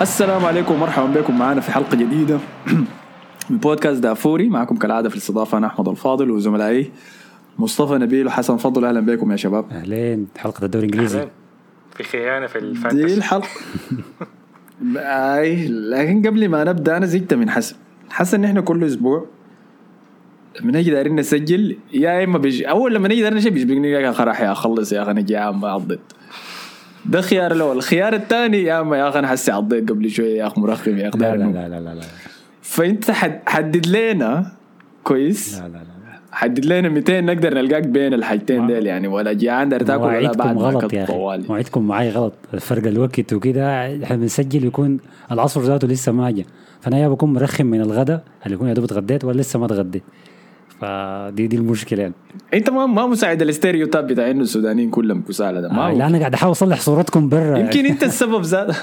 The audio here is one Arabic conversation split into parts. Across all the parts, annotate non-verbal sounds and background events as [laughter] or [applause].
السلام عليكم ومرحبا بكم معنا في حلقة جديدة من بودكاست دافوري. معكم كالعادة في الاستضافة أنا أحمد الفاضل وزملائي مصطفى نبيل وحسن فضل. أهلا بكم يا شباب. أهلين. حلقة الدوري الإنجليزي. في خيانة في دي الفانتسي الحلقة. أي لكن قبل ما نبدأ أنا زهقت من حسن. حسن ان إحنا كل أسبوع لما نجي دايرين نسجل يا إما بيجي أول لما نجي دايرين نسجل بيجيبني يا أخي راح يا اخلص يا أخي أنا جيعان ما عضيت ده خيار الأول. الخيار الثاني يا اما يا أخي أنا حسي عضيت قبل شوية يا أخي مرخم يا أخي. لا لا. لا لا لا لا. فأنت حد حدد لنا كويس؟ لا لا لا حدد لنا 200 نقدر نلقاك بين الحاجتين ديل يعني ولا جيعان داير تاكل ولا بعد ما غلط يا أخي. طوالي. مواعيدكم معي غلط. فرق الوقت وكده إحنا بنسجل يكون العصر ذاته لسه ما جا فأنا يا بكون مرخم من الغداء اللي يكون يا دوب اتغديت ولا لسه ما اتغديت. فدي دي المشكلة يعني. انت ما ما مساعد ال stereotype بتاع إنه السودانيين كلهم كسالى ده. ما آه. لا أنا قاعد أحاول أصلح صورتكم برا. يمكن أنت السبب ذات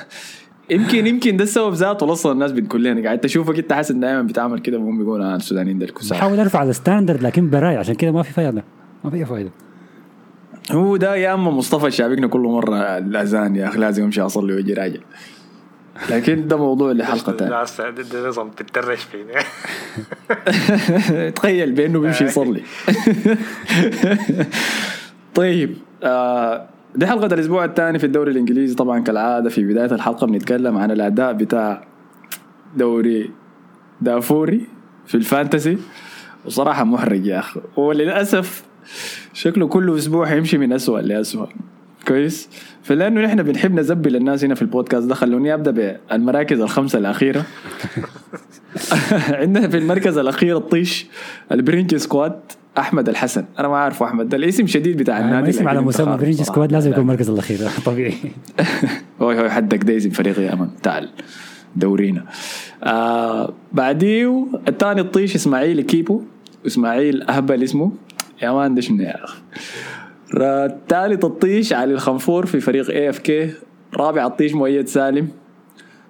يمكن يمكن ده السبب ذاته أصلا الناس بتقول لنا قاعد تشوفك أنت حاسس دائما بتعمل كده وهم بيقولوا آه السودانيين ده الكسالى بحاول أرفع ال standard لكن براي عشان كده ما في فايدة. ما في فايدة. هو ده يا أما مصطفى شابكنا كل مرة الاذان يا أخي لازم أمشي أصلي وأجي راجع. لكن ده موضوع لحلقه ثانية لا ده نظام بتدرج فيني [laughs] تخيل بأنه بيمشي يصلي. [laughs] طيب آه دي حلقة الأسبوع الثاني في الدوري الإنجليزي. طبعا كالعادة في بداية الحلقة بنتكلم عن الأداء بتاع دوري دافوري في الفانتسي. وصراحة محرج يا أخي. وللأسف شكله كل أسبوع حيمشي من أسوأ لأسوأ. كويس. فلأنه نحن بنحب نزبل الناس هنا في البودكاست ده خلوني أبدأ بالمراكز الخمسة الأخيرة. [laughs] عندنا في المركز الأخير الطيش ال boring squad أحمد الحسن. أنا ما عارفه أحمد ده الاسم شديد بتاع يعني النادي اسم على مسمى صراحة. squad لازم لا. يكون المركز الأخير. [laughs] طبيعي. [laughs] هوي هوي حدك ده اسم فريق يا man تعال دورينا. آه بعديه الثاني الطيش إسماعيل كيبو إسماعيل أهبل اسمه. يا man ده شنو يا أخي؟ الثالث الطيش علي الخنفور في فريق AFK رابع الطيش مؤيد سالم.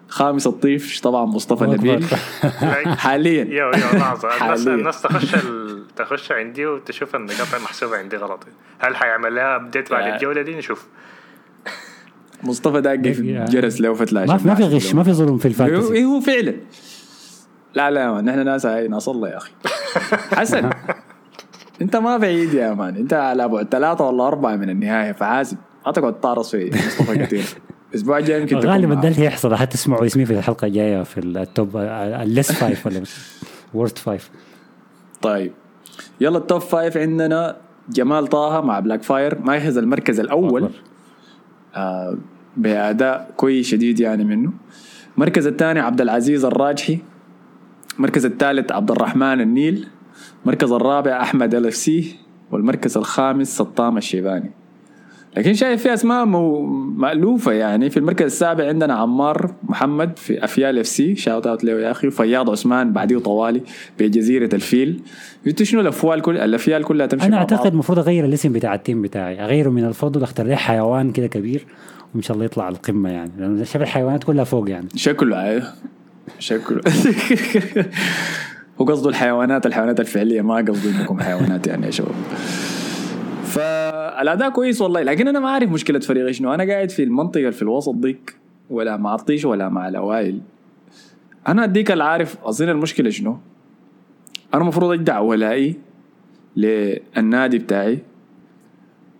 خامس الطيش طبعا مصطفى نبيل. [laughs] حاليا. يو يو لحظة. الناس. [laughs] الناس تخش. تخش عندي وتشوف النقاط المحسوبه عندي غلط. هل حيعمل لها update بعد. الجولة دي؟ نشوف. مصطفى داقي في جرس لو فتلاش ما في ما في غش ما في ظلم في ال fantasy. إيه هو فعلا. لا لا نحن ناس هاي ناس الله يا أخي. [laughs] حسن. انت ما بعيد يا man. انت على بعد ثلاثة ولا أربعة من النهاية فحاسب ما تقعد تعرص في مصطفى [laughs] كثير. الأسبوع الجاي يمكن غالبا ده. اللي هيحصل. حتسمعوا اسمي في الحلقة الجاية في ال top ال least five ولا worst five طيب. يلا ال top five عندنا. جمال طه مع Black Fire ما يحز المركز الأول. أكبر. آه بأداء كويس شديد يعني منه. المركز الثاني عبد العزيز الراجحي. المركز الثالث عبد الرحمن النيل. المركز الرابع أحمد ال FC والمركز الخامس سطام الشيباني. لكن شايف في أسماء مألوفة يعني. في المركز السابع عندنا عمار محمد في أفيال FC. shout out له يا أخي. وفياض عثمان بعديه طوالي بجزيرة الفيل. أنتوا شنو الأفوال كل الأفيال كلها تمشي أنا أعتقد. المفروض أغير الاسم بتاع ال team بتاعي. أغيره من الفضل اختار حيوان كده كبير وإن شاء الله يطلع على القمة يعني. لأنه شايف الحيوانات كلها فوق يعني. شكله شكله. [laughs] هو قصده الحيوانات الحيوانات الفعلية ما قصده انكم حيوانات يعني يا شباب. فالأداء كويس والله لكن أنا ما عارف مشكلة فريقي شنو أنا قاعد في المنطقة في الوسط ديك ولا مع الطيش ولا مع الأوائل. أنا أديك العارف اظن المشكلة شنو؟ أنا المفروض أجدع ولائي للنادي بتاعي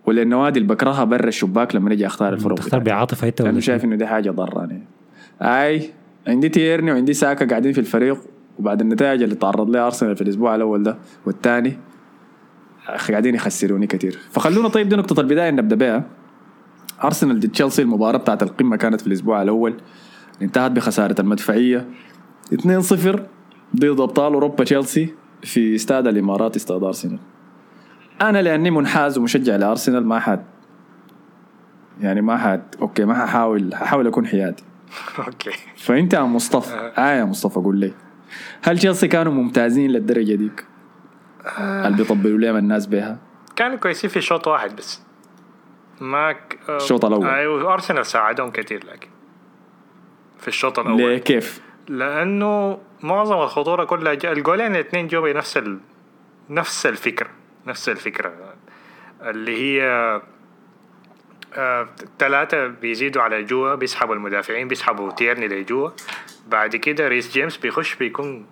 ولا النوادي اللي بكرهها برا الشباك لما أجي أختار الفرق تختار. بعاطفة أنت ولا شايف إنه دي حاجة ضراني أي عندي تيرني وعندي ساكا قاعدين في الفريق وبعد النتائج اللي تعرض لها أرسنال في الأسبوع الأول ده والثاني قاعدين يخسروني كثير فخلونا طيب دي نقطة البداية نبدأ بها أرسنال ضد تشيلسي المباراة بتاعت القمة كانت في الأسبوع الأول. انتهت بخسارة المدفعية. 2-0 ضد أبطال أوروبا تشيلسي في استاد الإمارات استاد أرسنال. أنا لأني منحاز ومشجع لأرسنال ما حد يعني ما حد okay ما ححاول ححاول أكون حيادي. [laughs] okay. فأنت يا مصطفى آه يا مصطفى قول لي. هل تشيلسي كانوا ممتازين للدرجة ديك؟ اللي بيطبلوا لهم الناس بها كانوا كويسين في شوط واحد بس ما ك... آه، الشوط الأول. أيوه ارسنال ساعدهم كثير لكن في الشوط الأول ليه كيف؟ لأنه معظم الخطورة كلها جا... الجولين الاثنين جو بنفس ال... نفس الفكرة نفس الفكرة اللي هي ثلاثة بيزيدوا على جوا بيسحبوا المدافعين بيسحبوا تيرني لجوا. بعد كده ريس جيمس بيخش بيكون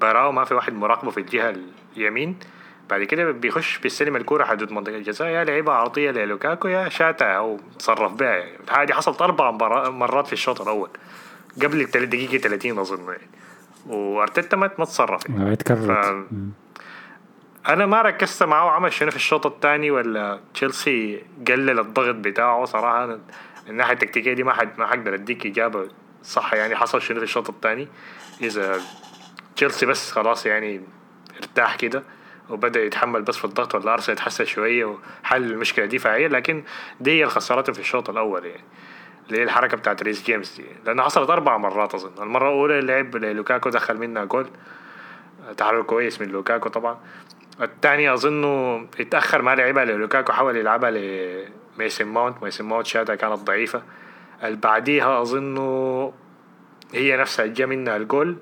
براه ما في واحد مراقبه في الجهة اليمين. بعد كده بيخش بيستلم الكورة حدود منطقة الجزاء. يا لعيبة عرضية للوكاكو يا شاتها أو تصرف بها. يعني. هذه حصلت أربع مرا- مرات في الشوط الأول. قبل التل- دقيقة 30 أظن. يعني. وأرتيتا ما تصرف. يعني. آه، ف- أنا ما ركزت معاه عمل شنو في الشوط الثاني؟ ولا تشيلسي قلل الضغط بتاعه صراحة؟ أنا الناحيه التكتيكيه دي ما حد ما حقدر أديك إجابة صح. يعني حصل شنو في الشوط الثاني؟ إذا تشيلسي بس خلاص يعني ارتاح كده وبدأ يتحمل بس في الضغط ولا أرسنال يتحسن شوية وحل المشكلة دفاعيا لكن دي هي اللي في الشوط الأول يعني اللي هي الحركة بتاعت ريس جيمس دي. لأنها حصلت أربع مرات أظن. المرة الأولى لعب لوكاكو دخل منها جول. تحرر كويس من لوكاكو طبعا. الثاني أظنه اتاخر ما لعبها لوكاكو حاول يلعبها لميسن ماونت. ميسن ماونت شاتها كانت ضعيفة. بعديها أظنه هي نفسها جا منها الجول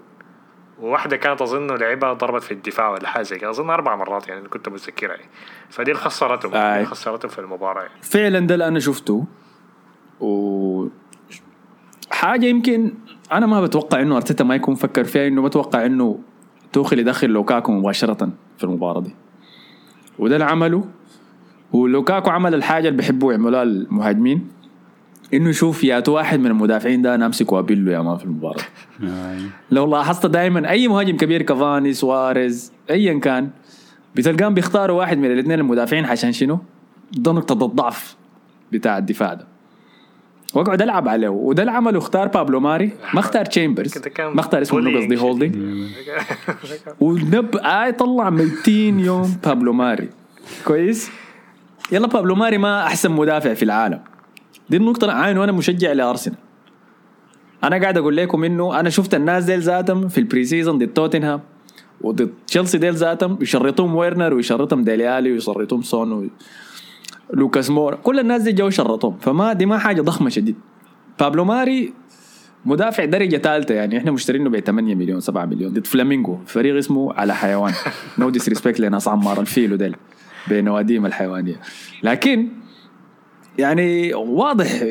وواحدة كانت أظن لعبها ضربت في الدفاع ولا حاجة زي كده. أظن أربع مرات يعني كنت متذكرها يعني. فدي اللي خسرتهم آي. اللي خسرتهم في المباراة يعني. فعلا ده اللي أنا شفته. و حاجة يمكن أنا ما بتوقع إنه أرتيتا ما يكون فكر فيها إنه بتوقع إنه توخل يدخل لوكاكو مباشرة. في المباراة دي وده اللي عمله ولوكاكو عمل الحاجة اللي بيحبوا يعملوها المهاجمين إنه يشوف يا واحد من المدافعين ده أنا أمسكه وابله يا man في المباراة آه. لو لاحظت دائما أي مهاجم كبير كافاني سواريز ايا كان بتلقاهم بيختاروا واحد من الاثنين المدافعين عشان شنو؟ ده نقطة الضعف بتاع الدفاع ده واقعد ألعب عليه. وده اللي عمله اختار بابلو ماري. ما اختار تشامبرز ما اختار اسمه bullying. قصدي هولدنج. [laughs] [laughs] ونب آي طلع 200 يوم بابلو ماري. كويس؟ يلا بابلو ماري ما أحسن مدافع في العالم. دي النقطة. عاين وأنا مشجع لأرسنال. أنا قاعد أقول لكم إنه أنا شفت الناس ديل ذاتهم في ال pre-season ضد توتنهام وضد تشيلسي ديل ذاتهم. يشرطهم ويرنر ويشرطهم ديلي آلي ويشرطهم سون و... لوكاس مور كل الناس دي جو شرطهم. فما دي ما حاجة ضخمة شديد. بابلو ماري مدافع درجة ثالثة يعني. إحنا مشترينه ب 8 مليون 7 مليون. ضد فلامينجو فريق اسمه على حيوان. no disrespect لناس عمار الفيل وديل. بنواديهم الحيوانية. لكن يعني واضح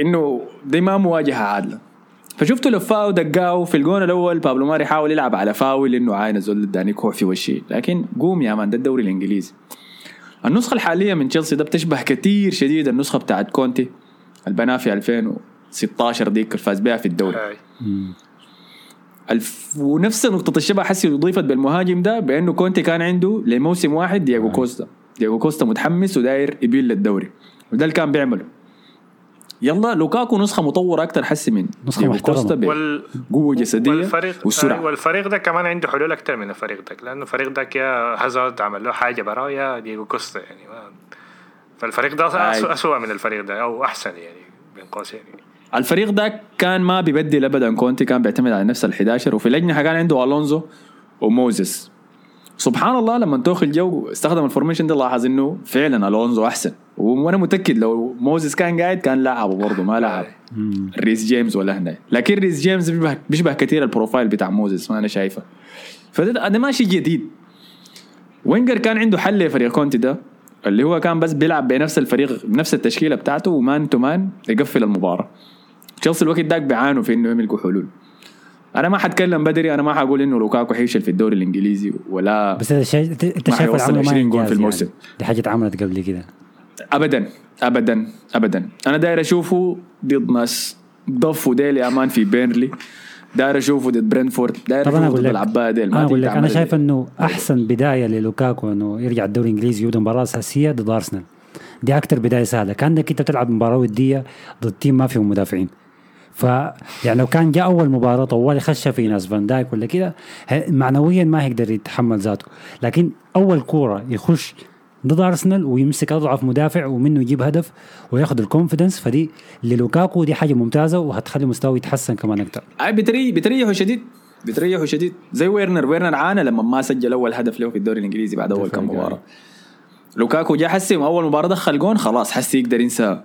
إنه دي ما مواجهة عادلة. فشفته لفاه ودقاه في الجون الأول. بابلو ماري حاول يلعب على فاول إنه عاين الزول اداني كوع في وشي. لكن قوم يا man ده الدوري الإنجليزي. النسخة الحالية من تشيلسي ده بتشبه كثير شديد النسخة بتاعت كونتي. البناء في 2016 ديك اللي فاز بها في الدوري. ألف... ونفس نقطة الشبه حسي أضيفت بالمهاجم ده بأنه كونتي كان عنده لموسم واحد دياغو كوستا. دياغو كوستا متحمس وداير يبيل للدوري. وده اللي كان بيعمله. يلا لوكاكو نسخة مطورة أكتر حسي من محترمة. كوستا وال... بقوة جسدية والفريق والسرعة آه، والفريق ده كمان عنده حلول أكثر من الفريق ده لأنه الفريق ده يا هازارد عمل له حاجة براه يا دييغو كوستا يعني ما فالفريق ده. أسوأ, اسوء من الفريق ده أو أحسن يعني بين قوسين يعني. الفريق ده كان ما بيبدل ابدا كونتي كان بيعتمد على نفس ال 11 وفي الاجنحه كان عنده ألونزو وموزيس سبحان الله لما توخل جو استخدم ال formation ده لاحظ إنه فعلا ألونزو أحسن. وأنا متأكد لو موزيس كان قاعد كان لعبه برضه ما لعب ريس جيمس ولا هنا. لكن ريس جيمس بيشبه, بيشبه كثير ال profile بتاع موزيس ما أنا شايفه. فده ده ماشي جديد. winger كان عنده حل لفريق كونتي ده اللي هو كان بس بيلعب بنفس الفريق بنفس التشكيلة بتاعته و man to man يقفل المباراة. تشيلسي الوقت داك بيعانوا في إنه يملكوا حلول. أنا ما حتكلم بدري أنا ما حقول إنه لوكاكو حيفشل في الدوري الإنجليزي ولا بس انت شايف انت ما شايف حيوصل العمل ما 20 جول في الموسم. يعني. دي حاجة اتعملت قبل كده. ابدا ابدا ابدا. أنا داير أشوفه ضد ناس ضف وديل يا man في بيرنلي. داير أشوفه ضد برينتفورد. داير أشوفه ضد ديل أنا أقول لك أنا شايف إنه أحسن بداية للوكاكو إنه يرجع الدوري الإنجليزي يبدا مباراة أساسية ضد أرسنال. دي أكتر بداية سهلة. كأنك أنت بتلعب مباراة ودية ضد team ما فيه مدافعين. ف يعني لو كان جاء أول مباراة طوالي خش في ناس فان دايك ولا كده معنويا ما هيقدر يتحمل ذاته. لكن أول كورة يخش ضد أرسنال ويمسك أضعف مدافع ومنه يجيب هدف وياخذ ال confidence فدي للوكاكو دي حاجة ممتازة وهتخلي مستواه يتحسن كمان أكثر أي بتريح بتريحه شديد. بتريحه شديد. زي ويرنر. ويرنر عانى لما ما سجل أول هدف له في الدوري الإنجليزي بعد أول كم مباراة. لوكاكو جا حسي أول مباراة دخل جون خلاص حسي يقدر ينسى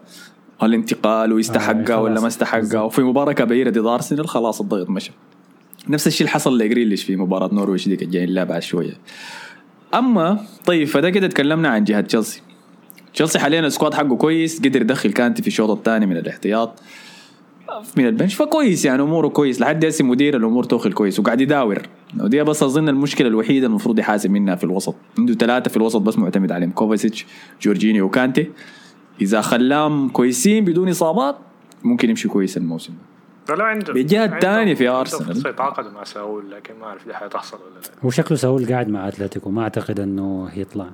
الانتقال ويستحقها آه، ولا. ما استحقها وفي مباراة كبيرة ضد ارسنال خلاص الضغط مشى. نفس الشيء اللي حصل لجريليش في مباراة نورويش ديك الجاي اللعب بعد شوية. أما طيب فده كده تكلمنا عن جهة تشيلسي. تشيلسي حاليا ال squad حقه كويس قدر يدخل كانتي في الشوط الثاني من الاحتياط. من ال bench فكويس يعني أموره كويس. لحد هسه مدير الأمور توخل كويس وقاعد يداور. ودي بس أظن المشكلة الوحيدة المفروض يحاسب منها في الوسط. عنده ثلاثة في الوسط بس معتمد عليهم كوفاسيتش جورجينيو وكانتي. إذا خلاهم كويسين بدون إصابات ممكن يمشي كويس الموسم ده. لو عنده بالجهة عنده- التانية في. فرصة يتعاقدوا مع ساول لكن ما أعرف دي حتحصل ولا لا. هو شكله ساول قاعد مع أتلتيكو ما أعتقد إنه هيطلع.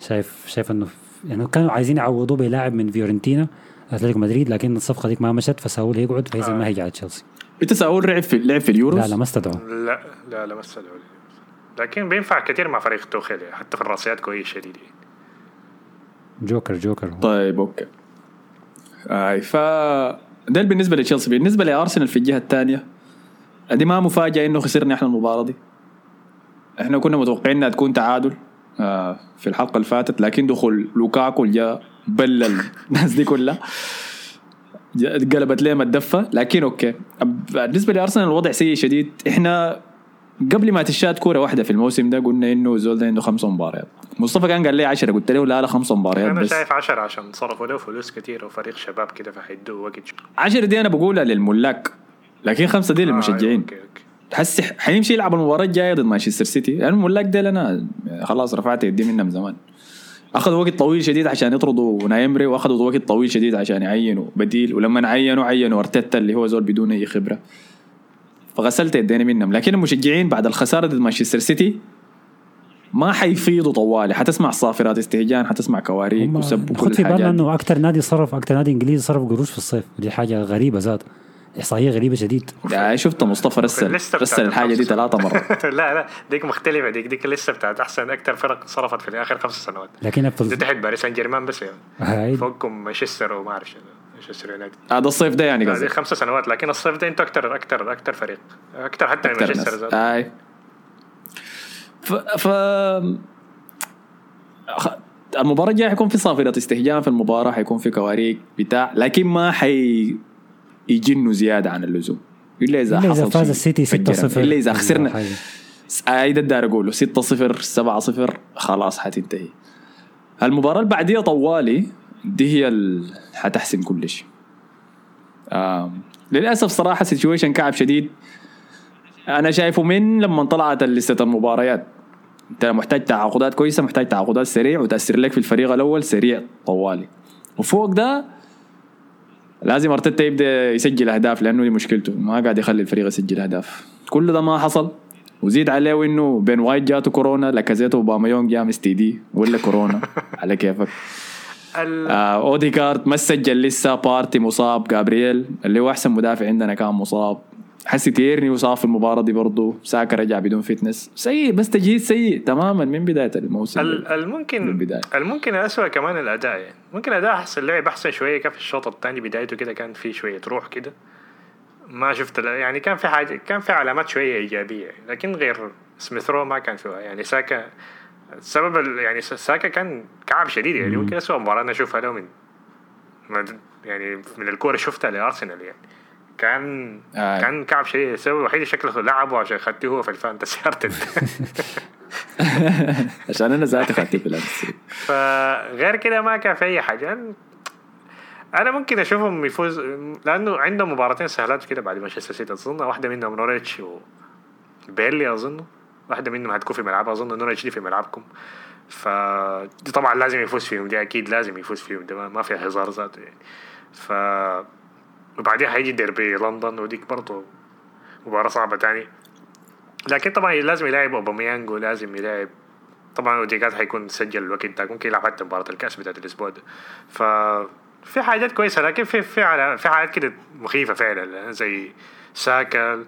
شايف شايف إنه يعني كانوا عايزين يعوضوه بلاعب من فيورنتينا أتلتيكو مدريد لكن الصفقة ديك ما مشت فساول هيقعد فهيزن ما هيجي على تشيلسي. أنت ساول لعب في لعب في اليوروز؟ لا لا ما استدعوا لا لا لا ما استدعوا لي. لكن بينفع كثير مع فريق توخيل حتى في الرأسيات كويس شديد. joker joker. طيب okay. اي ف ده بالنسبة لتشيلسي بالنسبة لأرسنال في الجهة الثانية دي ما مفاجأة إنه خسرنا إحنا المباراة دي. إحنا كنا متوقعين إنها تكون تعادل آه في الحلقة اللي فاتت لكن دخول لوكاكو جاء بلل [laughs] الناس دي كلها. قلبت لهم الدفه لكن okay. بالنسبة لأرسنال الوضع سيء شديد. إحنا قبل ما تتشات كورة واحدة في الموسم ده قلنا إنه زول ده عنده خمسه مباريات. مصطفى كان قال لي 10 قلت له لا لا خمسه مباريات أنا بس. شايف 10 عشان صرفوا له فلوس كثير وفريق شباب كده فحيدوه وقت. عشر دي أنا بقولها للملاك لكن خمسة دي للمشجعين. آه أوكي. أوكي حس حيمشي يلعب المباراة الجاية ضد مانشستر سيتي. يعني الملاك دي أنا خلاص رفعت يدي منها من زمان. أخذوا وقت طويل شديد عشان يطردوا إيمري وأخذوا وقت طويل شديد عشان يعينوا بديل. ولما عينوا عينوا أرتيتا اللي هو زول بدون أي خبرة. فغسلت يدينا منهم. لكن المشجعين بعد الخسارة ضد مانشستر سيتي ما حيفيضوا طوالي. حتسمع صافرات استهجان حتسمع كواريك وسب وكل في بالنا الحاجات دي. إنه أكثر نادي صرف أكثر نادي إنجليزي صرف قروش في الصيف. ودي حاجة غريبة ذات. إحصائية غريبة شديد. شفت مصطفى رسل. رسل الحاجة دي. ثلاثة مرات. [laughs] لا لا ديك مختلفة. ديك ديك لسه بتاعت أحسن أكثر فرق صرفت في آخر خمس سنوات. لكن دي افضل تحت باريس سان جيرمان بس يعني. فوقكم مانشستر وما أعرف شنو. مانشستر يونايتد هذا الصيف ده يعني قصدي خمس سنوات لكن الصيف ده أنتوا أكثر أكثر أكثر فريق. أكثر حتى من مانشستر أي. ف, ف... خ- المباراة الجاية حيكون في صافرة استهجان في المباراة حيكون في كواريك بتاع لكن ما حي يجنوا زيادة عن اللزوم. إلا إذا إلا حصل اذا فاز السيتي 6 فجرنا. 0 إلا إذا خسرنا. هاي ده الدار أقوله. 6 0 7 0 خلاص حتنتهي. المباراة اللي بعديها طوالي. دي هي اللي حتحسم كل شيء. آم. للأسف صراحة situation كعب شديد. أنا شايفه من لما طلعت لستة المباريات. أنت محتاج تعاقدات كويسة محتاج تعاقدات سريع وتأثر لك في الفريق الأول سريع طوالي. وفوق ده لازم أرتيتا يبدأ يسجل أهداف لأنه دي مشكلته. ما قاعد يخلي الفريق يسجل أهداف. كل ده ما حصل. وزيد عليه إنه بين وايت جاته كورونا لاكازيت وأوباميانج جاهم STD ولا كورونا. [laughs] على كيفك. ال- آه أوديغارد ما سجل لسه بارتي مصاب جابرييل اللي هو أحسن مدافع عندنا كان مصاب. حسي تيرني اتصاب في المباراة دي برضه ساكا رجع بدون fitness. سيء بس تجهيز سيء تماما من بداية الموسم. ال- الممكن بالبداية. الممكن الأسوأ كمان الأداء. يعني ممكن الأداء أحسن اللعب أحسن شوية. كان في الشوط الثاني بدايته كده كان في شوية روح كده. ما شفت يعني كان في حاجة كان في علامات شوية إيجابية. يعني. لكن غير سميث رو ما كان فيها يعني ساكا السبب ال- يعني ساكا كان كعب شديد يعني ممكن أسوأ مباراة أنا أشوفها له من يعني من الكورة اللي شفتها لأرسنال يعني. كان آه. كان كعب شديد السبب الوحيد شكله لعبه عشان خدته هو في الفانتسي [laughs] عشان أنا ذاتي خدت في الأمس. [laughs] فغير كده ما كان في أي حاجة. أنا ممكن أشوفهم يفوز لأنه عندهم مباراتين سهلات كده بعد مانشستر سيتي أظن واحدة منهم نوريتش وبيرلي أظن. واحدة منهم هتكون في ملعبها. أظن نوريتش دي في ملعبكم. ف طبعا لازم يفوز فيهم. دي أكيد لازم يفوز فيهم. ده ما- فيها هزار ذاته يعني. ف وبعدين هيجي ديربي لندن وديك برضه مباراة صعبة تاني. لكن طبعا لازم يلاعب أوباميانج ولازم يلاعب طبعا أوديجارد حيكون سجل الوقت ده. ممكن يلعب حتى مباراة الكأس بتاعت الأسبوع ده. ف في حاجات كويسة لكن في في على في حاجات كده مخيفة فعلا. زي مان-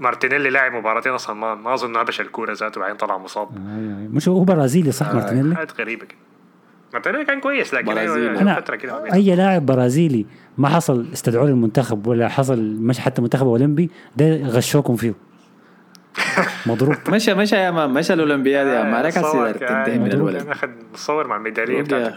مارتينيلي لاعب مباراتين أصلا ما ما أظن هبش الكورة ذاته بعدين طلع مصاب. مش هو برازيلي صح مارتينيلي؟ حاجات غريبة كده. مارتينيلي كان كويس لكن برازيلي. فترة كده أي لاعب برازيلي ما حصل استدعوه للمنتخب ولا حصل مش حتى منتخب أولمبي ده غشوكم فيه. [laughs] مضروب. مشى مشى يا man مشى الأولمبياد يا man. لك صور كان- تنتهي من. الولد أخذ مصور مع الميدالية روح بتاعته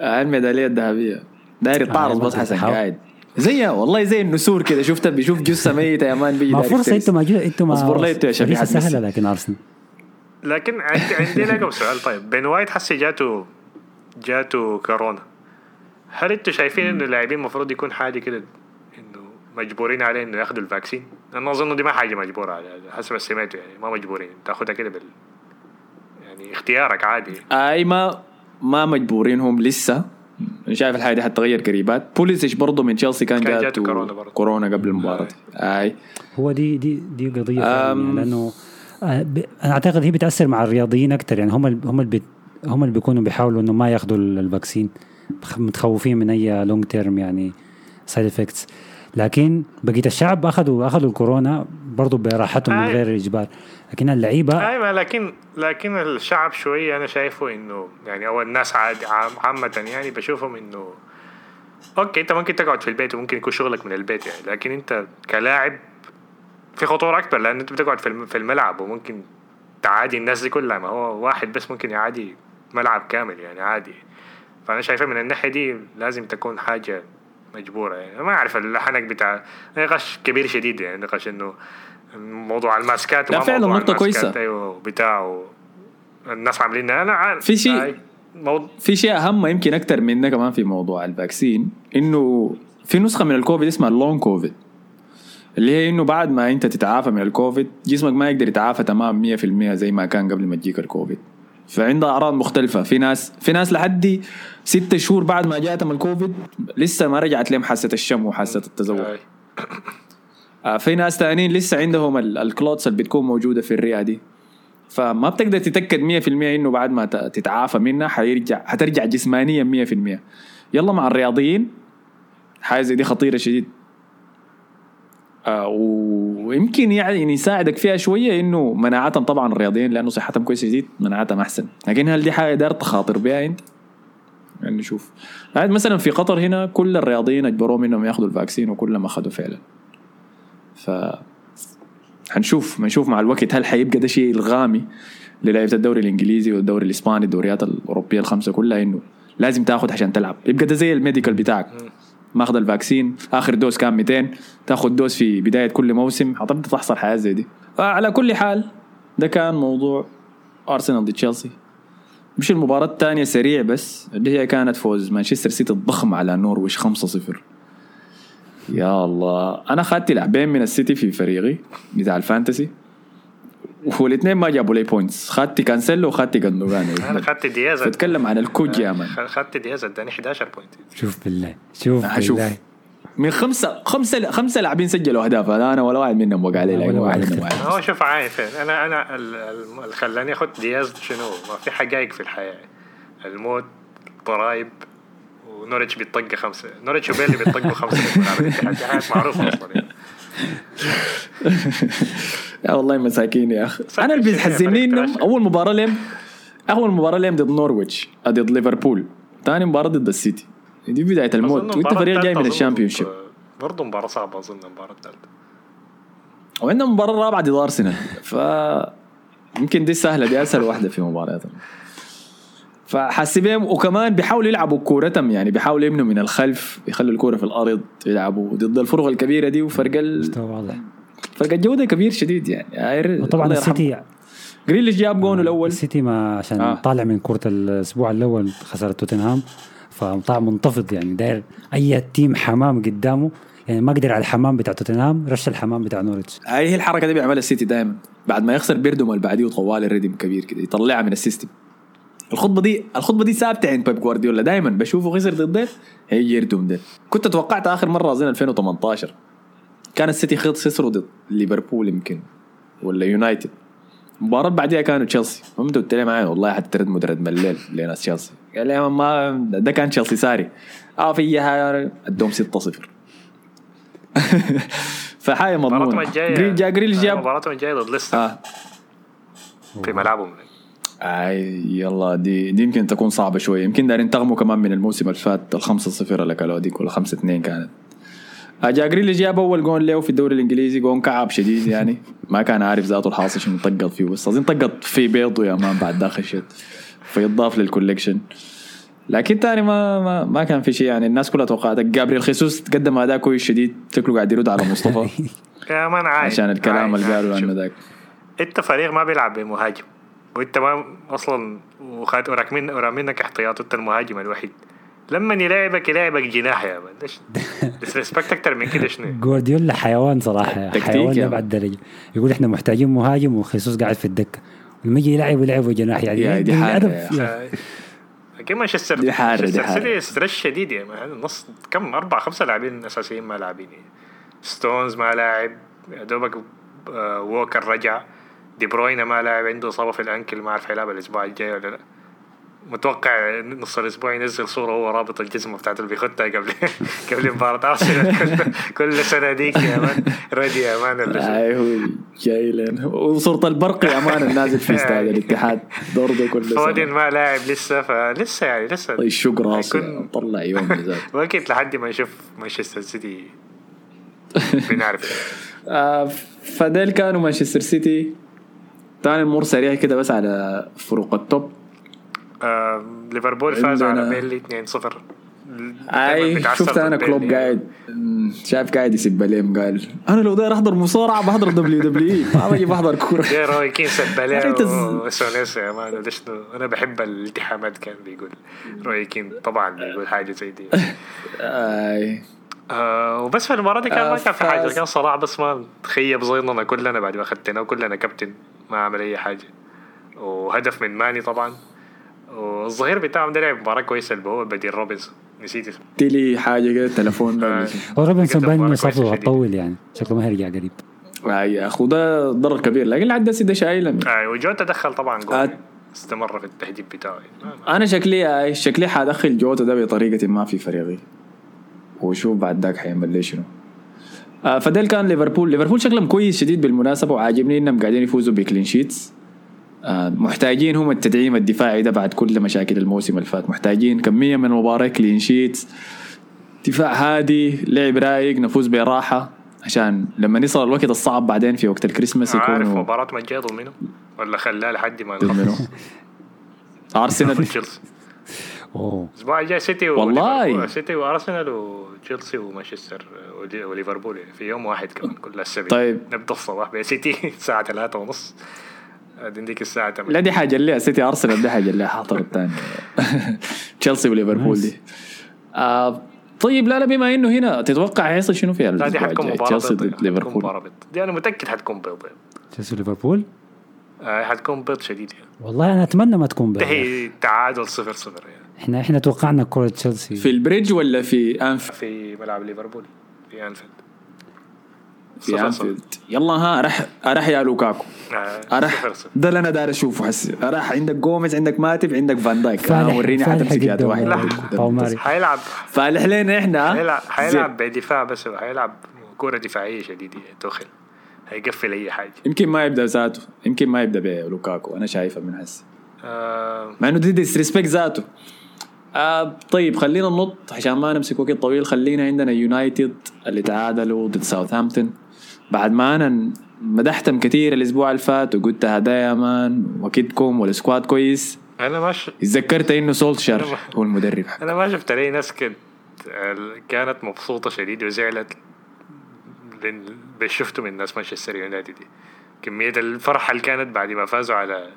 آه، الميدالية الذهبية. داير يتعرض آه، بس حسن. قاعد. زي والله زي النسور كده شفتها بيشوف جثة ميتة يا man بيجي ما فرصة. أنتم ما جو- أنتم ما اصبر لي أنتوا يا فريسة سهلة. لكن أرسنال لكن عندي عندي لكم سؤال طيب بين وايت حسي جاته جاته كورونا هل أنتوا شايفين إنه اللاعبين المفروض يكون حاجة كده إنه مجبورين عليه إنه ياخذوا ال vaccine؟ أنا أظن دي ما حاجة مجبورة على حسب ما سمعته يعني ما مجبورين تاخذها كده بال يعني اختيارك عادي أي ما ما مجبورين هم لسه شايف الحاجة دي حتغير قريبات بوليسيتش برضه من تشيلسي كان, كان جاته جاته كورونا برضه. كورونا قبل المباراة. آي. هو دي دي دي قضية. يعني لأنه آه، ب- أنا أعتقد هي بتأثر مع الرياضيين أكثر يعني هم ال- هم اللي هم اللي بيكونوا بيحاولوا إنه ما ياخذوا ال- ال vaccine. متخوفين من أي long term يعني side effects لكن بقية الشعب اخذوا أخذوا الكورونا برضه براحتهم من أي. غير إجبار. لكن اللعيبة أيوه لكن لكن الشعب شوية أنا شايفه إنه يعني أو الناس عادي عام عامة يعني بشوفهم إنه أوكي أنت ممكن تقعد في البيت وممكن يكون شغلك من البيت يعني لكن أنت كلاعب في خطورة أكبر لأن أنت بتقعد في الملعب وممكن تعادي الناس دي كلها. ما هو واحد بس ممكن يعادي ملعب كامل يعني عادي. فأنا شايفه من الناحية دي لازم تكون حاجة مجبورة يعني. ما أعرف الحنك بتاع نقاش كبير شديد يعني نقاش إنه موضوع الماسكات لا، فعلا الماسكات، كويسة. أيوه بتاع الناس عاملين أنا عارف في شيء- هاي موضوع في شيء أهم يمكن أكثر من ده كمان في موضوع ال vaccine إنه في نسخة من الكوفيد اسمها ال long COVID اللي هي إنه بعد ما أنت تتعافى من الكوفيد جسمك ما يقدر يتعافى تمام 100% زي ما كان قبل ما تجيك الكوفيد. فعندها أعراض مختلفة. في ناس في ناس لحد ستة شهور بعد ما جاتهم الكوفيد لسه ما رجعت لهم حاسة الشم وحاسة التذوق في ناس تانيين لسه عندهم ال- الكلوتس اللي بتكون موجودة في الرئة دي. فما بتقدر تتأكد 100% إنه بعد ما تتعافى منها حيرجع حترجع جسمانيا 100% يلا مع الرياضيين. حاجة زي دي خطيرة شديد. آه ويمكن يعني يساعدك فيها شوية إنه مناعتهم طبعا الرياضيين لأنه صحتهم كويسة جديد مناعتهم أحسن. لكن هل دي حاجة دار تخاطر بها أنت؟ يعني نشوف مثلا في قطر هنا كل الرياضيين أجبروهم إنهم ياخذوا ال vaccine وكلهم أخذوا فعلا. ف حنشوف حنشوف مع الوقت هل حيبقى ده شيء إلزامي للعيبة الدوري الإنجليزي والدوري الإسباني الدوريات الأوروبية الخمسة كلها إنه لازم تاخذ عشان تلعب. يبقى ده زي ال medical بتاعك. ماخذ ال vaccine آخر dose كان 200 تاخذ dose في بداية كل موسم. حتبدا تحصل حياه زي دي. على كل حال ده كان موضوع ارسنال ضد تشيلسي مش المباراة الثانية سريع بس اللي هي كانت فوز مانشستر سيتي الضخم على نورويش 5-0 يا الله. أنا اخذت لاعبين من السيتي في فريقي بتاع ال fantasy والاثنين ما جابوا لي points خدت كانسيلو وخدت جندوجان. أنا اخذت دياز. بتكلم عن الكوج يا man اخذت دياز اداني 11 point شوف بالله شوف هشوف. بالله. من خمسة خمسة خمسة لاعبين سجلوا أهداف. أنا ولا واحد منهم وقع عليه ولا واحد. منهم هو شوف عاين فين أنا أنا ال- ال- اللي خلاني اخذ دياز شنو؟ ما في حقائق في الحياة. الموت ضرايب ونورتش بيطق خمسة. نورتش وبيلي بيطقوا خمسة. [laughs] دي حاجات معروفة أصلا. يعني. يا والله مساكين يا أخي. أنا اللي بيحزنني إنهم. أول مباراة لهم أول مباراة لهم ضد نورويتش ضد ليفربول. ثاني مباراة ضد السيتي. دي بداية أظن الموت. وإنت فريق جاي من ال Championship برضه مباراة صعبة أظن المباراة الثالثة وعندهم مباراة رابعة ضد أرسنال. ف يمكن دي سهلة دي أسهل واحدة في مبارياتهم فحاسس بيهم وكمان بيحاولوا يلعبوا كورتهم يعني بيحاولوا يبنوا من الخلف يخلوا الكورة في الأرض يلعبوا ضد الفرق الكبيرة دي وفرق ال... مستوى واضح. فرق الجودة كبير شديد يعني. وطبعا. السيتي جريليش جاب جونه الأول. السيتي ما عشان آه. آه. طالع من كرة الأسبوع الأول خسارة توتنهام. فطلع منتفض يعني داير أي team حمام قدامه. يعني ما قدر على الحمام بتاع توتنهام رش الحمام بتاع نورتش هاي هي الحركة دي بيعملها السيتي دائما بعد ما يخسر بيردم اللي بعديه طوال الريدم كبير كده يطلعها من ال system. الخطبة دي الخطبة دي ثابتة عند بيب جوارديولا. دائما بشوفه خسر ضد هي يردم ده. كنت توقعت آخر مرة أظن 2018 كان السيتي خسروا ضد ليفربول يمكن ولا يونايتد. المباراة اللي بعديها كانوا تشيلسي. فهمت قلت له معايا والله حتردم ردم من الليل لناس تشيلسي. قال لي ما ده كان تشيلسي ساري. آه فيها ادوم 6-0 فحاجه مباراتهم مضمونه الجاية جريل جا جريل جاب. مباراتهم الجاية ضد ليستر. آه. في ملعبهم. آي يلا دي دي يمكن تكون صعبة شوية. يمكن دارين تغموا كمان من الموسم اللي فات الخمسة صفر اللي كانوا ديك ولا خمسة اثنين كانت. آه، جا جريلي جاب أول جون له في الدوري الإنجليزي جون كعب شديد يعني. [laughs] ما كان عارف ذاته الحاصل شنو طقط فيه بس اظن طقط في بيضه يا مان بعد داخل شت فيضاف لل collection لكن تاني ما ما, ما كان في شيء يعني. الناس كلها توقعت. جابريل خيسوس قدم أداء كويس شديد. شكله قاعد يرد على مصطفى. [laughs] يا man عشان الكلام اللي قالوا عنه ذاك. انت فريق ما بيلعب بمهاجم. وانت ما أصلا وخد وراك من ورا منك احتياط انت المهاجم الوحيد. لما يلاعبك يلاعبك جناح يا man disrespect [laughs] أكتر من كده شنو؟ جوارديولا حيوان صراحة حيوان يا لأبعد درجة. يقول إحنا محتاجين مهاجم وخيسوس قاعد في الدكة. لما يجي يلعب يلعب جناح يعني دي آه، كم مانشستر دي حارة، دي مانشستر حارة. سيتي stress شديد man. النص كم؟ أربع خمسة لاعبين أساسيين ما لاعبين. يعني. ستونز ما لاعب. يا دوبك آه، ووكر رجع. دي بروينا ما لاعب عنده إصابة في ال ankle ما اعرف حيلعب الأسبوع الجاي ولا لا. متوقع نص الأسبوع ينزل صورة هو رابط الجزمه بتاعته اللي بيخدها قبل [laughs] قبل مباراة أرسنال. كل- [laughs] كل سنة ديك يا man. ردي يا مان هو جاي لنا وصورة البرق يا مان النازل في [laughs] استاد الاتحاد. برضه كل فودن سنة ما لاعب لسه فلسه يعني لسه يشق راسي هيكون- طلع يوم وقت لحد ما نشوف مانشستر سيتي. بنعرف. آه، فديل كانوا مانشستر سيتي. تعال نمر سريع كده بس على فروق التوب. آه، ليفربول فازوا على بيرلي 2-0 أي شفت أنا كلوب. قاعد. شايف قاعد يسب عليهم قال أنا لو داير أحضر مصارعة بحضر WWE. [laughs] ما بجي بحضر كورة. جاي روي كين سب عليه أنت ز- وسونيس يا man؟ ليش أنا بحب الالتحامات كان بيقول. روي كين طبعا بيقول حاجة زي دي. [laughs] آي. آه وبس في المباراه دي كان ما آه، كان في حاجة. كان صراع بس ما تخيب ظننا كلنا بعد ما خدتنا وكلنا كابتن ما عمل أي حاجة. وهدف من ماني طبعا. والظهير بتاعهم ده لعب مباراة كويسة اللي هو بديل روبنز نسيت اسمه. تلي حاجة كده تليفون ده آه. روبنسون باين انه شديد. هتطول يعني شكله ما هيرجع قريب. اي يا أخو ده ضرر كبير. لكن العدسي ده شايلة. آه وجوتا دخل طبعا جول. آه. استمر في التهديد بتاعه. ما- أنا شكلي اي شكلي حادخل جوتا ده بطريقة ما في فريقي. وشوف بعد ذاك حيعمل لي شنو. آه فديل كان ليفربول. ليفربول شكلهم كويس شديد بالمناسبة وعاجبني إنهم قاعدين يفوزوا بكلين شيتس آه محتاجين هم التدعيم الدفاعي ده بعد كل مشاكل الموسم اللي فات. محتاجين كمية من المباراة clean sheets دفاع هادي لعب رايق نفوز براحة. عشان لما يصل الوقت الصعب بعدين في وقت الكريسماس عارف يكونوا مباراة ما [laughs] جاي ضد منه ولا خلاه لحد ما؟ أرسنال. [laughs] أوه. الأسبوع الجاي سيتي والله. سيتي وأرسنال وتشيلسي ومانشستر ولي- وليفربول في يوم واحد كمان كل السبت طيب. نبدأ الصباح بسيتي [laughs] الساعة ثلاثة ونص. بعدين ديك الساعة لا 8 دي حاجة اللي سيتي ارسنال دي حاجة اللي حاطر الثاني [laughs] تشيلسي وليفربول دي. آه طيب لا لا بما إنه هنا تتوقع هيحصل شنو في لا دي حتكون مباراة تشيلسي بيض ضد ليفربول. دي أنا متأكد حتكون بيض تشيلسي ليفربول؟ آه، حتكون بيض شديد يعني. والله أنا أتمنى ما تكون بيض. انتهي تعادل صفر صفر يعني. إحنا إحنا توقعنا كرة تشيلسي. في البريدج ولا في انف في ملعب ليفربول في أنفيلد. في أنفيلد. يلا ها راح راح يا لوكاكو. آه، راح ده اللي أنا داير أشوفه حسي. راح عندك جوميز عندك ماتب عندك فان دايك. فالح وريني حتمسك يا جدا. واحد. حيلعب. فالح لنا إحنا. حيلعب. حيلعب بدفاع بس حيلعب كورة دفاعية شديدة توخل هيقفل أي حاجة. يمكن ما يبدأ ذاته. يمكن ما يبدأ بلوكاكو. أنا شايفها من هسه آه. مع إنه دي disrespect ذاته. آه طيب خلينا ننط عشان ما نمسك وقت طويل خلينا عندنا يونايتد اللي تعادلوا ضد ساوثهامبتون بعد ما أنا مدحتهم كثير الأسبوع اللي فات وقلت هدايا يا man وكيدكم وال squad كويس أنا ما ش... تذكرت إنه سولشر هو المدرب حق. أنا ما شفت لي ناس. كانت مبسوطة شديد وزعلت لأن شفته من ناس مانشستر يونايتد دي كمية الفرحة اللي كانت بعد ما فازوا على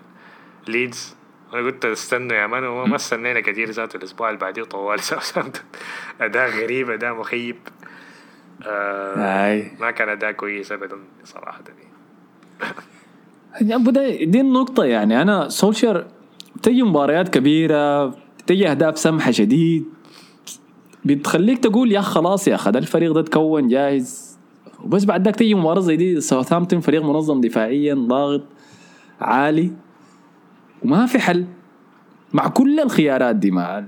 ليدز أنا قلت استنوا يا man وما استنينا كثير ذاته الأسبوع اللي بعديه طوال. ساوثهامبتون [laughs] أداء غريب أداء مخيب. آه ما كان أداء كويس ابدا صراحة. ده دي النقطة يعني. أنا سولشر تجي مباريات كبيرة تجي أهداف سمحة شديد. بتخليك تقول يا خلاص يا ده الفريق ده تكون جاهز. وبس بعد ذاك تجي مباراة زي دي ساوثهامبتون فريق منظم دفاعيا ضاغط عالي. وما في حل. مع كل الخيارات دي مع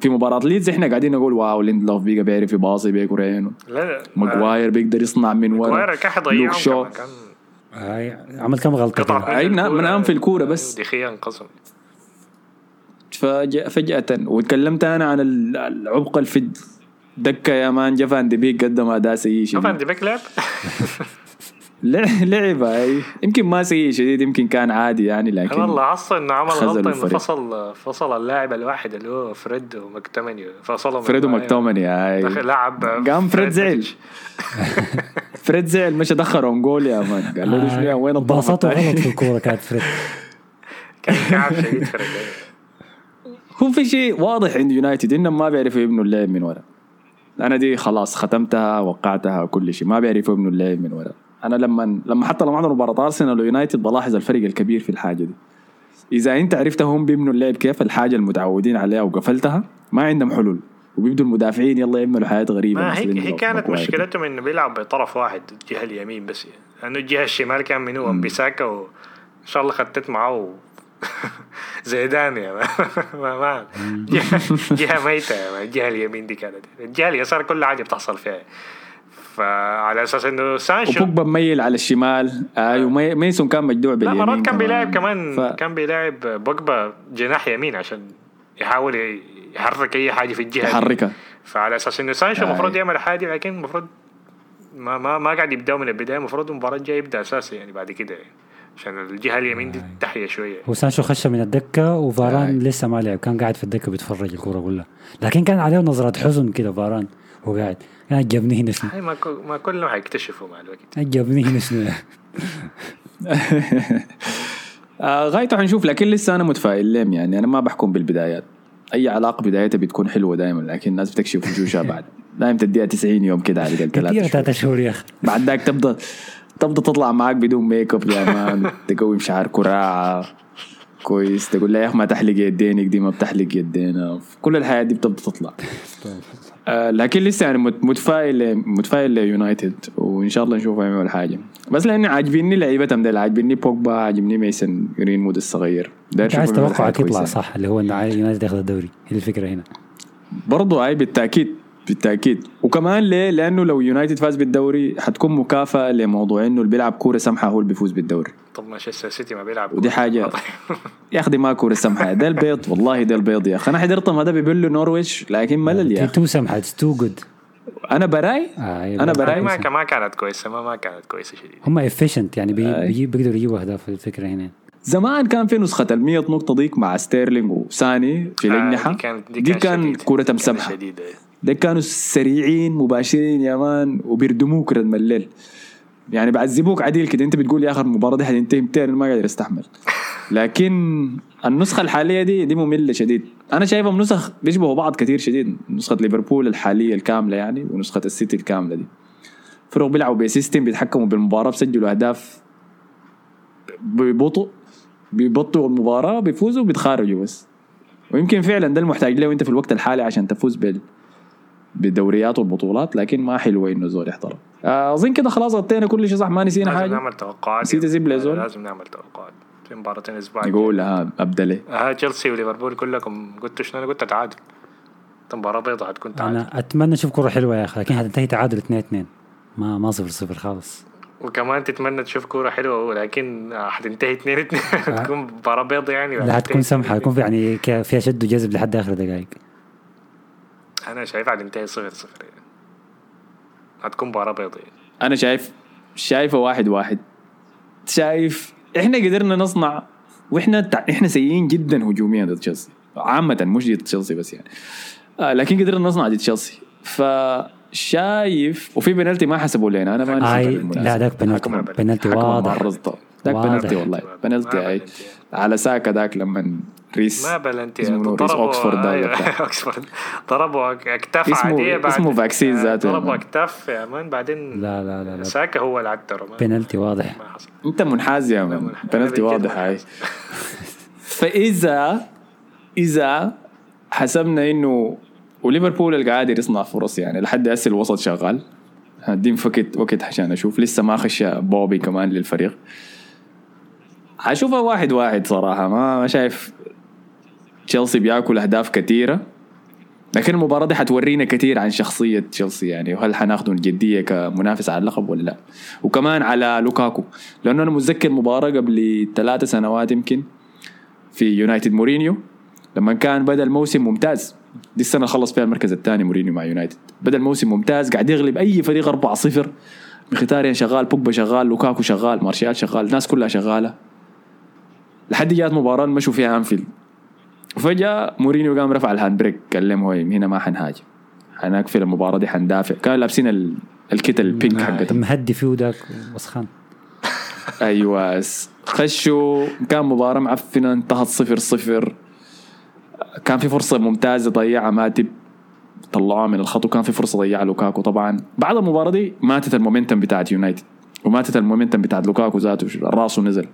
في مباراة ليدز إحنا قاعدين نقول wow ليندلوف بيقى بيعرف يباصي بيكورين لا ماجواير بيقدر يصنع من ورا. ماجواير كان لوك حيضيعهم شو كان عمل كم غلطة قطع كده. أي نعم، منام في الكورة بس. دخيا انقسم. فجأة فجأة. وتكلمت أنا عن ال- العمق في الدكة يا man فان دي بيك قدم أداء سيء شديد. فان دي بيك لعب؟ [laughs] لع- لعب اي يمكن ما سيء شديد يمكن كان عادي يعني أنا لكن لاحظت إنه عمل غلطة إنه. فصل فصل اللاعب الواحد اللي هو فريد ومكتوميني فصلهم فريد. ومكتوميني دخل آي. لعب قام فريد زعل. فريد زعل مش دخل own goal يا man. قال له شنو يا وين الثاني؟ غلط في الكورة كانت فريد. [laughs] كان كعب شديد فرق هو في شيء واضح عند يونايتد انهم ما بيعرفوا يبنوا اللعب من ورا. أنا دي خلاص ختمتها وقعتها كل شيء. ما بيعرفوا يبنوا اللعب من ورا. أنا لما لما حتى لما احضر مباراة أرسنال ويونايتد بلاحظ الفرق الكبير في الحاجة دي إذا أنت عرفت هم بيبنوا اللعب كيف الحاجة المتعودين عليها وقفلتها ما عندهم حلول وبيبدوا المدافعين يلا يعملوا حياة غريبة ما هي هي كانت. مشكلتهم إنه بيلعب بطرف واحد الجهة اليمين بس يعني. لأنه الجهة الشمال كان منو أمبيساكا وان شاء الله خطيت معاه [laughs] زيدان يا ما ما, ما. جهة, جهة ميتة يا ما. الجهة اليمين دي كانت الجهة اليسار كل حاجة بتحصل فيها فعلى أساس إنه سانشو وبوجبا مميل على الشمال. أيوه مي- ميسون كان مجدوع لا باليمين مرات كان بيلاعب كمان ف... كان بيلاعب بوجبا جناح يمين عشان يحاول يحرك أي حاجة في الجهة. يحركها. فعلى أساس إنه سانشو آه. المفروض يعمل حاجة لكن المفروض ما ما ما قاعد يبداوا من البداية. المفروض المباراة الجاية يبدأ أساسي يعني بعد كده يعني. عشان الجهة اليمين دي تحيا شوية. وسانشو خش من الدكة وفاران لسه ما لعب. كان قاعد في الدكة بيتفرج الكورة كلها. لكن كان عليه نظرة حزن كده فاران. هو قاعد كان عجبني هنا شنو؟ ما ما كلهم حيكتشفوا مع الوقت. عجبني هنا شنو؟ [laughs] آه غايته حنشوف لكن لسه أنا متفائل. ليم يعني أنا ما بحكم بالبدايات. أي علاقة بدايتها بتكون حلوة دائما لكن الناس بتكشف وجوشها [laughs] بعد. دائما تديها 90 يوم كده على الأقل كثير ثلاثة شهور. ثلاثة شهور يا أخي. بعد ذاك تبدا تبدا تطلع معاك بدون make up يا man. [laughs] تقوم شعر كراعة. كويس. تقول لا يا أخي ما تحلق يدينك دي ما بتحلق يدينا. كل الحياة دي بتبدا تطلع. آه لكن لسه يعني مت- متفائل متفائل ليونايتد وإن شاء الله نشوفه يعمل حاجة. بس لأني عاجبني لعيبتهم ديل عاجبني بوجبا عاجبني ميسن جرينوود الصغير. داير أنت عايز توقعك يطلع. صح اللي هو انه عايز يونايتد ياخذ الدوري. هي الفكرة هنا؟ برضو هاي بالتاكيد بالتأكيد. وكمان ليه؟ لأنه لو يونايتد فاز بالدوري حتكون مكافأة لموضوع إنه اللي بيلعب كورة سمحة هو اللي بيفوز بالدوري. طب مانشستر سيتي ما بيلعب ودي حاجة. [laughs] يا أخي دي ما كورة سمحة. ده البيض. والله ده البيض يا أخي. أنا حضرتهم. هذا بيبلوا نورويتش لكن ملل يا أخي too سمحة. too good أنا براي؟ آه أنا براي. ما ما كانت كويسة. ما ما كانت كويسة شديد هم efficient يعني بي آي. بيجي- بيقدروا يجيبوا أهداف الفكرة هنا. زمان كان في نسخة ال 100 نقطة ديك مع ستيرلينج وساني في آه، الأجنحة. دي كان دي كان شديد. كورة كان شديد إيه. ده كانوا سريعين مباشرين يا man وبيردموك ردم الليل يعني بعذبوك عديل كده. انت بتقول يا أخي المباراة دي حتنتهي 200 أنا ما قادر أستحمل. لكن النسخة الحالية دي دي مملة شديد. أنا شايفهم نسخ بيشبهوا بعض كثير شديد. نسخة ليفربول الحالية الكاملة يعني ونسخة السيتي الكاملة دي. فرق بيلعبوا بسيستم بيتحكموا بالمباراة بيسجلوا أهداف ببطء بيبطئوا المباراة بيفوزوا بيتخارجوا بس. ويمكن فعلا ده المحتاج له أنت في الوقت الحالي عشان تفوز بال بالدوريات والبطولات لكن ما حلوة إنه زول يحضرها آه، أظن كده خلاص غطينا كل شيء صح. ما نسينا لازم حاجة؟ نعمل توقعات. نسيت أزيب لي زول؟ لازم نعمل توقعات. في مباراتين الأسبوع يقول ها ابدا ليه ها تشيلسي وليفربول كلكم قلتوا شنو؟ أنا قلت تعادل. مباراة بيضاء حتكون تعادل. أنا أتمنى أشوف كرة حلوة يا أخي لكن حتنتهي تعادل 2 2 ما ما صفر صفر خالص. وكمان تتمنى تشوف كورة حلوة لكن حتنتهي 2 2 تكون مباراة بيضاء يعني. لا حتكون سمحة حتكون يعني فيها شد وجذب لحد آخر دقائق. أنا شايفها حتنتهي 0 0 يعني حتكون مباراة بيضاء يعني. أنا شايف شايفه واحد واحد. شايف إحنا قدرنا نصنع وإحنا تع... إحنا سيئين جدا هجوميا ضد تشيلسي. عامة مش ضد تشيلسي بس يعني. آه لكن قدرنا نصنع ضد تشيلسي. فشايف وفي بنالتي ما حسبوا لنا. أنا ما. لا ذاك بنالتي. بنالتي واضح. ذاك. بنالتي والله بنالتي هاي. على ساكا ذاك لما ريس ما بلنتي ضربوا اوكسفورد ده أيوة،. اوكسفورد [laughs] ضربوا أكتاف عادية بعد اسمه فاكسين ذاته يا ضربوا. أكتاف يا مان بعدين لا لا لا, لا. ساكا هو اللي ما- بنالتي واضح ما حصل أنت منحاز يا مان. بنالتي واضح هاي. [laughs] فاذا إذا حسبنا إنه وليفربول اللي قاعد يصنع فرص يعني لحد هسه الوسط شغال هديم وقت وقت عشان أشوف لسه ما خش بوبي كمان للفريق حشوفها واحد واحد صراحة ما شايف تشيلسي بياكل أهداف كثيرة لكن المباراة دي حتورينا كثير عن شخصية تشيلسي يعني وهل حناخده الجدية كمنافس على اللقب ولا لا؟ وكمان على لوكاكو لأنه أنا متذكر مباراة قبل ثلاثة سنوات يمكن في يونايتد مورينيو لما كان بدأ الموسم ممتاز. دي السنة خلص فيها المركز الثاني مورينيو مع يونايتد بدأ الموسم ممتاز قاعد يغلب أي فريق 4-0 مخيتاريان شغال بوجبا شغال لوكاكو شغال مارشال شغال الناس كلها شغالة. لحد جات مباراة مشوا فيها أنفيلد. وفجاه مورينيو قام رفع ال hand brake قال لهم هو هنا ما حنهاجم. حنقفل المباراة دي حندافع. كانوا لابسين ال- ال kit ال pink حقتهم. مهدي فيه ذاك وسخان. [laughs] أيوه خشوا. كان مباراة معفنة انتهت صفر صفر. كان في فرصة ممتازة ضيعها ماتيب طلعوها من الخط وكان في فرصة ضيعها لوكاكو طبعا. بعد المباراة دي ماتت ال momentum بتاعت يونايتد. وماتت ال momentum بتاعت لوكاكو ذاته راسه نزل.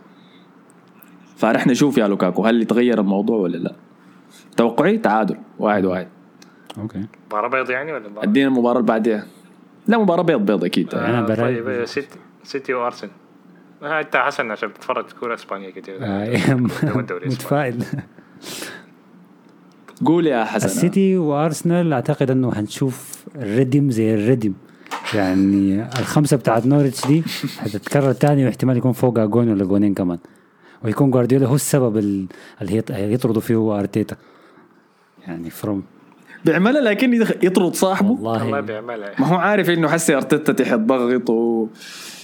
فرح نشوف يا لوكاكو هل يتغير الموضوع ولا لا؟ توقعي تعادل واحد واحد. okay. مباراة بيض يعني ولا مباراة؟ أدينا المباراة اللي بعدها لا مباراة بيض بيض أكيد. أنا آه، طيب آه، سيتي سيتي وأرسنال. آه، أنت حسن عشان بتتفرج كورة اسبانيا كتير. آه، الإسباني. [laughs] متفائل. قول يا حسن. السيتي وأرسنال أعتقد إنه هنشوف الردم زي الردم يعني الخمسة بتاعت نورتش دي هتتكرر تاني واحتمال يكون فوقها جون ولا جونين كمان. ويكون جوارديولا هو السبب ال- اللي هيط- هيطردوا فيه أرتيتا. يعني فروم بيعملها لكن يطرد صاحبه؟ والله والله بيعملها. ما هو عارف إنه حسي أرتيتا تحت ضغط و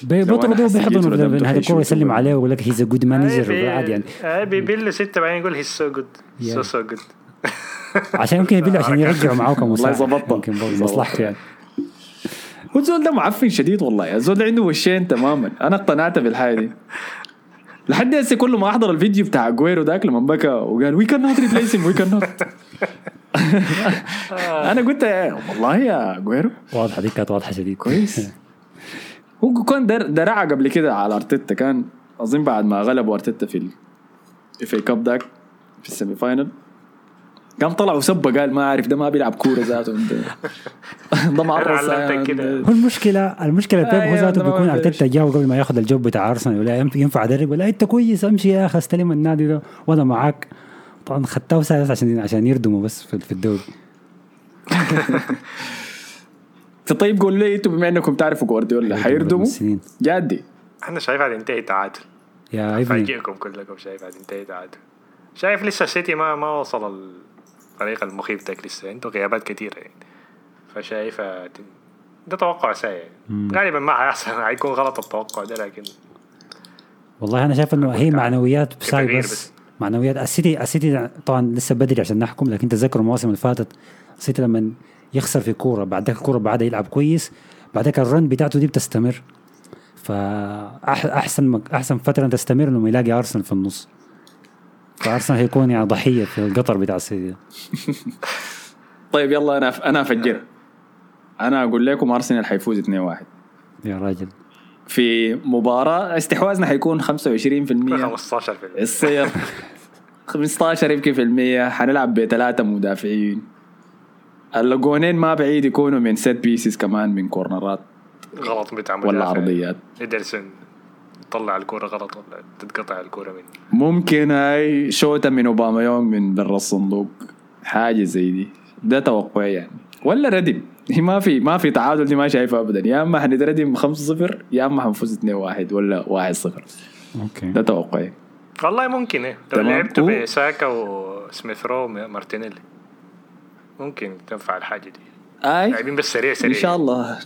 بي- بيطردوا حسيت بيحضنوا دمته الكوره يسلم. عليه ويقول لك هيز ا جود مانجر عادي يعني. آه، بيبل ستة بعدين يقول he's so good so. so good عشان يمكن يبيلوا عشان [laughs] يرجعوا معاه والله كمساعد ظبطها. يمكن برضه. مصلحته يعني. هو الزول ده معفن شديد والله. الزول ده عنده وشين تماما. أنا اقتنعت بالحاجة دي. [laughs] لحد هسه كل ما أحضر الفيديو بتاع جويرو ذاك لما بكى وقال وي كان نوت ريبليس وي كان نوت أنا قلت والله يا جويرو واضحة دي كانت واضحة شديد. كويس. هو كان در- درعة قبل كده على أرتيتا كان اظن بعد ما غلبوا أرتيتا في ال FA Cup ذاك في ال semi-final. قام طلع وسبه قال ما عارف ده ما بيلعب كورة ذاته. [laughs] ده كده. هو المشكلة المشكلة بيب هو أيوة، ذاته بيكون. ارتيتا جاو قبل ما ياخذ ال job بتاع أرسنال ولا ينف- ينفع أدرب ولا أنت كويس أمشي يا أخي استلم النادي ده وأنا معاك. طبعا خدته سايس عشان عشان يردموا بس في, في الدوري. [laughs] طيب قول لي أنتوا بما انكم تعرفوا جوارديولا حيردموا؟ سنين جادي. أنا شايف هذا ينتهي تعادل يا إبني. فاجئكم كلكم شايف هذا ينتهي تعادل شايف لسه السيتي ما ما وصل الطريق المخيف ذاك لسه عنده غيابات كثيرة يعني. فشايف آه، ده توقع سيء. يعني. غالبا ما حيحصل حيكون [laughs] غلط التوقع ده لكن والله أنا شايف إنه هي معنويات بساي بس. بس. معنويات. السيتي السيتي طبعا لسه بدري عشان نحكم لكن تذكروا المواسم اللي فاتت السيتي لما يخسر في كورة بعد ذاك الكورة بعدها يلعب كويس بعد ذاك الرن بتاعته دي بتستمر. فاحسن أحسن فترة تستمر إنه يلاقي أرسنال في النص. فأرسنال هيكون يعني ضحية في القطر بتاع السيتي. [laughs] طيب يلا أنا أنا أفجر. أنا أقول لكم أرسنال حيفوز 2-1 يا راجل. في مباراة استحواذنا حيكون 25% 15 في يصير 15 يمكن في المية. حنلعب بثلاثة مدافعين. الجونين ما بعيد يكونوا من set pieces كمان من كورنرات غلط بتاع ولا. عرضيات. إيدرسون. طلع الكورة غلط ولا تتقطع الكورة منه ممكن هاي شوطة من أوباميانغ من برا الصندوق. حاجة زي دي. ده توقعي يعني. ولا ردم. هي [laughs] ما في ما في تعادل دي ما شايفها ابدا. يا أما حنتردم 5-0 يا أما حنفوز 2-1 ولا 1-0 okay. ده توقعي. والله ممكن إيه. لو و- بساكا وسميث رو مارتينيلي. ممكن تنفع الحاجة دي. أي. لاعبين بس سريع سريع. إن شاء الله.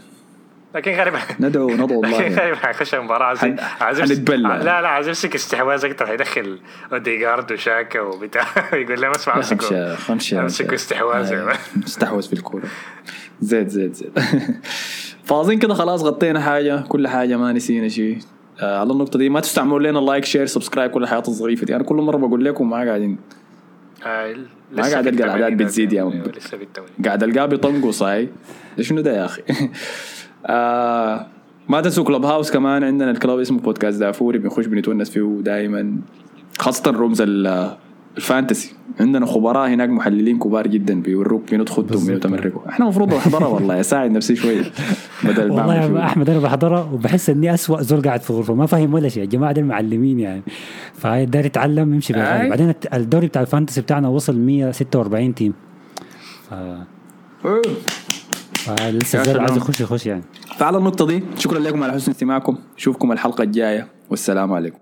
لكن غالبا ندعو ندعو الله. لكن. غالبا حيخش المباراة عايز عايز. لا لا عايز يمسك استحواذ أكتر حيدخل اوديجارد وشاكا وبتاع. [laughs] يقول لهم اسمع امسكوا امسكوا استحواذ. أيوة. استحوذ في الكورة. زيد زيد زيد. [laughs] فاظن كده خلاص غطينا حاجة. كل حاجة ما نسينا شيء. آه على النقطة دي ما تنسوا تعملوا لنا like share subscribe كل الحياة الظريفة دي. أنا كل مرة بقول لكم ما قاعدين. آه، ما قاعد الأعداد الثمانينات بتزيد يا يعني. قاعد ألقاه بتنقص هاي ده شنو ده يا أخي؟ [laughs] آه ما تنسوا Clubhouse كمان عندنا ال club اسمه بودكاست دافوري بنخش بنتونس فيه دائما خاصة rooms ال- ال fantasy عندنا خبراء هناك محللين كبار جدا بيوروك منو تخدوا ومنو تمرقوا إحنا المفروض نحضرها والله اساعد نفسي شوية بدل والله يا فيه. أحمد أنا بحضرها وبحس إني اسوء زول قاعد في الغرفة ما فاهم ولا شيء. الجماعه دول معلمين يعني. فهاي داير يتعلم يمشي أي. بعدين الدوري بتاع ال fantasy بتاعنا وصل 146 team ف يا الزول عايز. يخش يخش يعني. فعلى النقطة دي شكرا لكم على حسن استماعكم. نشوفكم الحلقة الجاية. والسلام عليكم.